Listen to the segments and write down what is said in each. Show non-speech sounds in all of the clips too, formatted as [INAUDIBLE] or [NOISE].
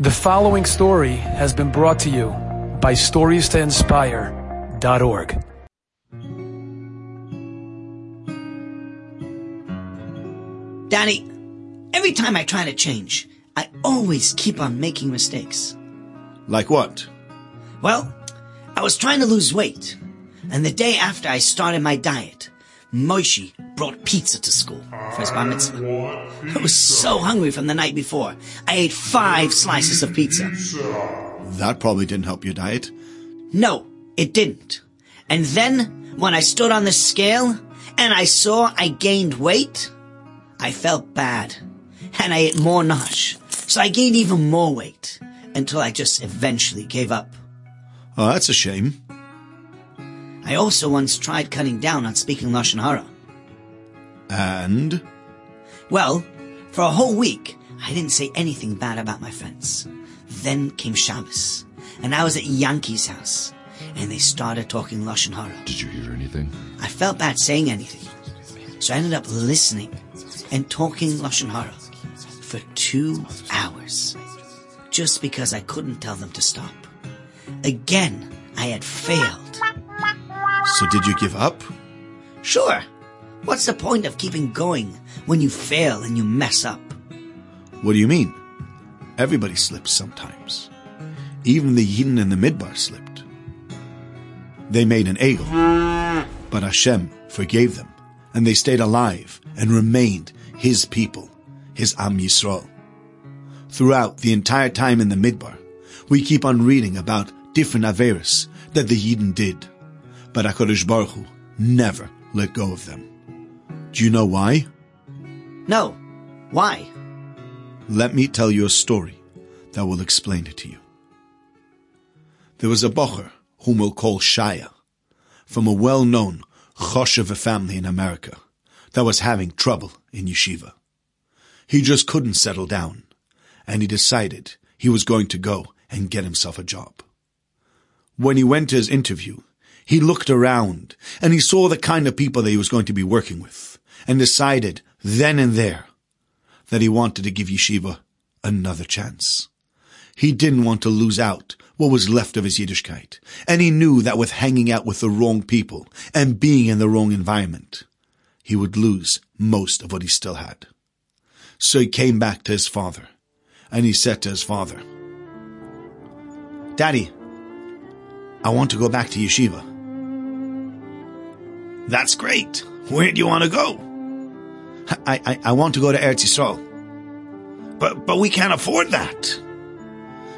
The following story has been brought to you by StoriesToInspire.org. Daddy, every time I try to change, I always keep on making mistakes. Like what? Well, I was trying to lose weight, and the day after I started my diet, Moishi brought pizza to school for his bar mitzvah. I was so hungry from the night before. I ate five slices of pizza. That probably didn't help your diet. No, it didn't. And then, when I stood on the scale and I saw I gained weight, I felt bad. And I ate more nosh. So I gained even more weight until I just eventually gave up. Oh, that's a shame. I also once tried cutting down on speaking Lashon Hara. And? Well, for a whole week, I didn't say anything bad about my friends. Then came Shabbos, and I was at Yankee's house, and they started talking Lashon Hara. Did you hear anything? I felt bad saying anything, so I ended up listening and talking Lashon Hara for two hours, just because I couldn't tell them to stop. Again, I had failed. So did you give up? Sure. What's the point of keeping going when you fail and you mess up? What do you mean? Everybody slips sometimes. Even the Yidden in the Midbar slipped. They made an egel, but Hashem forgave them, and they stayed alive and remained His people, His Am Yisrael. Throughout the entire time in the Midbar, we keep on reading about different Averis that the Yidden did, but HaKadosh Baruch Hu never let go of them. Do you know why? No. Why? Let me tell you a story that will explain it to you. There was a bocher whom we'll call Shaya, from a well-known Choshev family in America that was having trouble in yeshiva. He just couldn't settle down, and he decided he was going to go and get himself a job. When he went to his interview, he looked around and he saw the kind of people that he was going to be working with and decided then and there that he wanted to give yeshiva another chance. He didn't want to lose out what was left of his Yiddishkeit, and he knew that with hanging out with the wrong people and being in the wrong environment, he would lose most of what he still had. So he came back to his father, and he said to his father, Daddy, I want to go back to yeshiva. That's great. Where do you want to go? I, I, I want to go to Eretz Yisrael. But, but we can't afford that.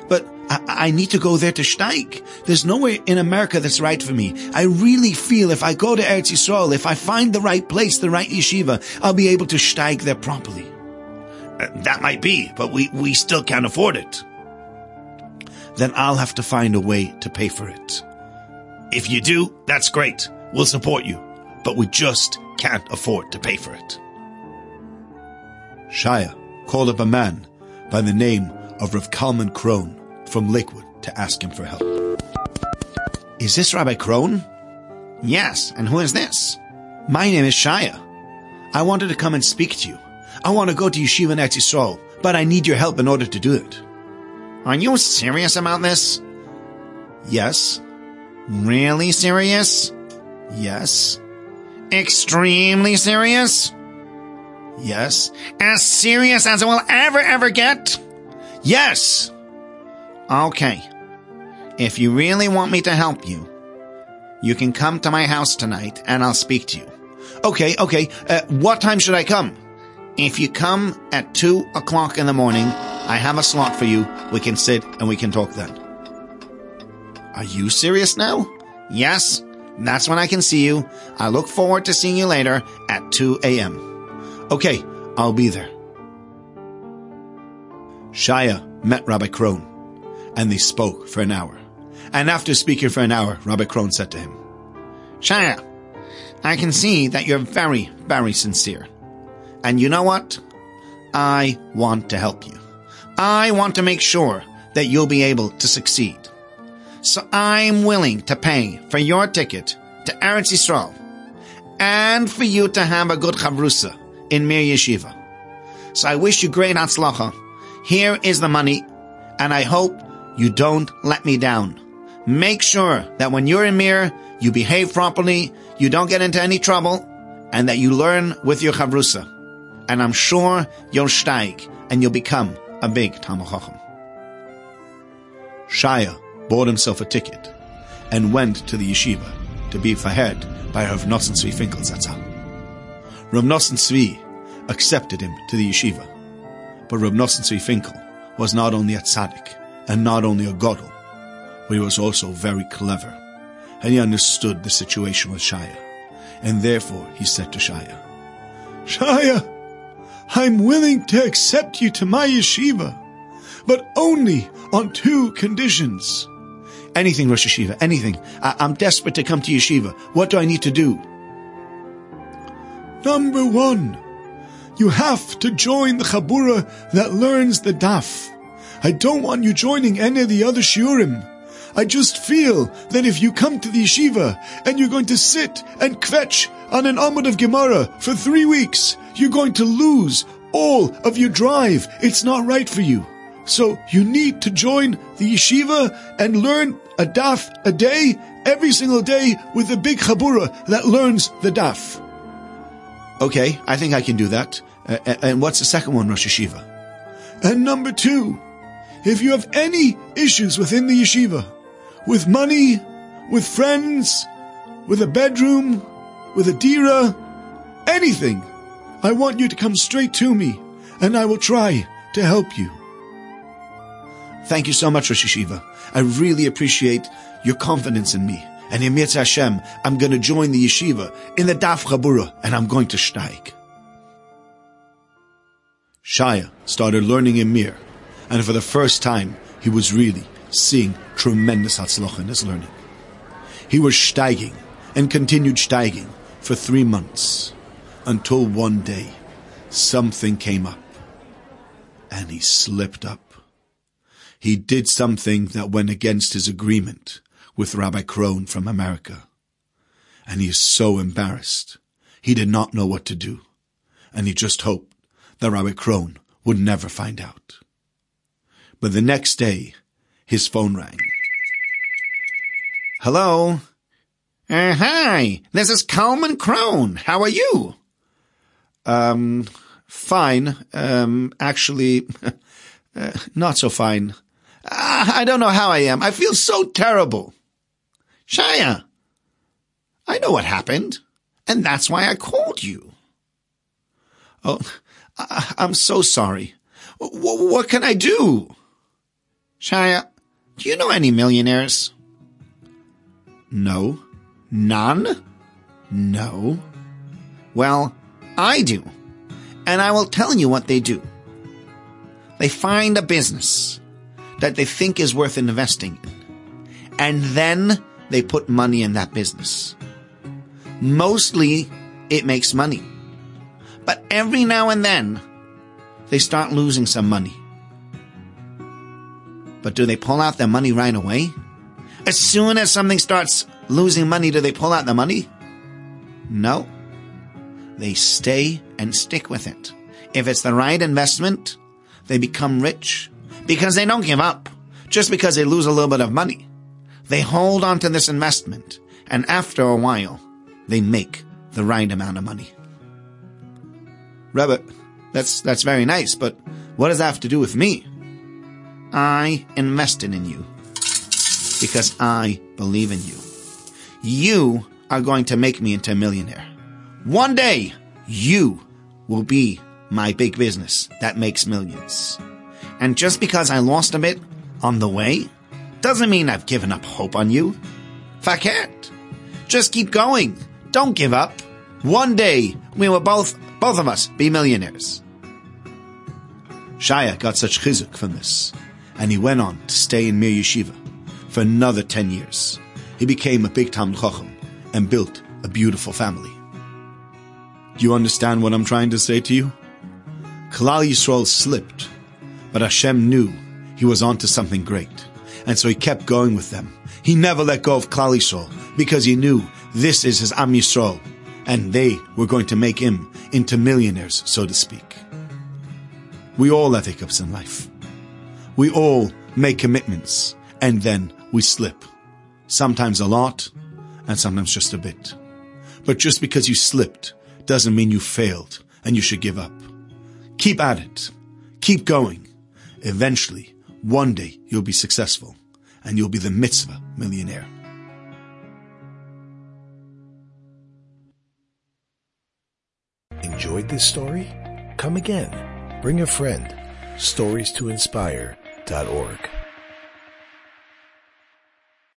But I, I need to go there to steig. There's nowhere in America that's right for me. I really feel if I go to Eretz Yisrael, if I find the right place, the right yeshiva, I'll be able to steig there properly. Uh, that might be, but we, we still can't afford it. Then I'll have to find a way to pay for it. If you do, that's great. We'll support you. But we just can't afford to pay for it. Shaya called up a man by the name of Rav Kalman Krohn from Lakewood to ask him for help. Is this Rabbi Krohn? Yes, and who is this? My name is Shaya. I wanted to come and speak to you. I want to go to Yeshiva Eretz Yisrael, but I need your help in order to do it. Are you serious about this? Yes. Really serious? Yes. Extremely serious? Yes. As serious as it will ever, ever get? Yes. Okay. If you really want me to help you, you can come to my house tonight and I'll speak to you. Okay, okay. Uh, what time should I come? If you come at two o'clock in the morning, I have a slot for you. We can sit and we can talk then. Are you serious now? Yes. That's when I can see you. I look forward to seeing you later at 2 a.m. Okay, I'll be there. Shaya met Rabbi Krohn, and they spoke for an hour. And after speaking for an hour, Rabbi Krohn said to him, Shaya, I can see that you're very, very sincere. And you know what? I want to help you. I want to make sure that you'll be able to succeed. So I'm willing to pay for your ticket to Eretz Yisrael and for you to have a good chavrusa in Mir Yeshiva. So I wish you great atzlacha. Here is the money and I hope you don't let me down. Make sure that when you're in Mir, you behave properly, you don't get into any trouble, and that you learn with your chavrusa. And I'm sure you'll steig, and you'll become a big Talmud Chacham. Shaya bought himself a ticket and went to the yeshiva to be fahed by Rav Nosson Tzvi Finkel. Rav Nosson Tzvi accepted him to the yeshiva, but Rav Nosson Tzvi Finkel was not only a tzaddik and not only a godel, but he was also very clever, and he understood the situation with Shaya, and therefore he said to Shaya, Shaya, I'm willing to accept you to my yeshiva, but only on two conditions. Anything, Rosh Yeshiva, anything. I- am desperate to come to Yeshiva. What do I need to do? Number one, you have to join the Chabura that learns the Daf. I don't want you joining any of the other Shiurim. I just feel that if you come to the yeshiva and you're going to sit and kvetch on an Amud of Gemara for three weeks, you're going to lose all of your drive. It's not right for you. So you need to join the yeshiva and learn a daf a day, every single day, with a big chabura that learns the daf. Okay, I think I can do that. Uh, and what's the second one, Rosh Yeshiva? And number two, if you have any issues within the yeshiva, with money, with friends, with a bedroom, with a dira, anything, I want you to come straight to me, and I will try to help you. Thank you so much, Rosh Yeshiva. I really appreciate your confidence in me. And in Hashem, I'm going to join the yeshiva in the Daf Chabura, and I'm going to steig. Shaya started learning in Mir, and for the first time, he was really seeing tremendous hatzloch in his learning. He was steiging and continued steiging for three months until one day something came up and he slipped up. He did something that went against his agreement with Rabbi Krohn from America. And he is so embarrassed. He did not know what to do. And he just hoped that Rabbi Krohn would never find out. But the next day, his phone rang. Hello? Uh, hi, this is Kalman Krohn. How are you? Um, fine. Um, actually, [LAUGHS] uh, not so fine. Uh, I don't know how I am. I feel so terrible. Shaya, I know what happened, and that's why I called you. Oh, I, am so sorry. W- what can I do? Shaya, do you know any millionaires? No. None? No. Well, I do. And I will tell you what they do. They find a business that they think is worth investing in. And then they put money in that business. Mostly it makes money. But every now and then they start losing some money. But do they pull out their money right away? As soon as something starts losing money, do they pull out the money? No. They stay and stick with it. If it's the right investment, they become rich because they don't give up just because they lose a little bit of money. They hold on to this investment and after a while, they make the right amount of money. Rebbe, that's, that's very nice, but what does that have to do with me? I invested in you because I believe in you. You are going to make me into a millionaire. One day, you will be my big business that makes millions. And just because I lost a bit on the way, doesn't mean I've given up hope on you. Farkert. Just keep going. Don't give up. One day, we will both, both of us, be millionaires. Shaya got such chizuk from this, and he went on to stay in Mir Yeshiva for another 10 years. He became a big Talmud Chacham and built a beautiful family. Do you understand what I'm trying to say to you? Klal Yisrael slipped but Hashem knew he was onto something great. And so he kept going with them. He never let go of Klal Yisrael because he knew this is his Am Yisrael and they were going to make him into millionaires, so to speak. We all have hiccups in life. We all make commitments, and then we slip. Sometimes a lot, and sometimes just a bit. But just because you slipped doesn't mean you failed and you should give up. Keep at it. Keep going. Eventually, one day you'll be successful and you'll be the mitzvah millionaire. Enjoyed this story? Come again. Bring a friend. Stories to inspire.org.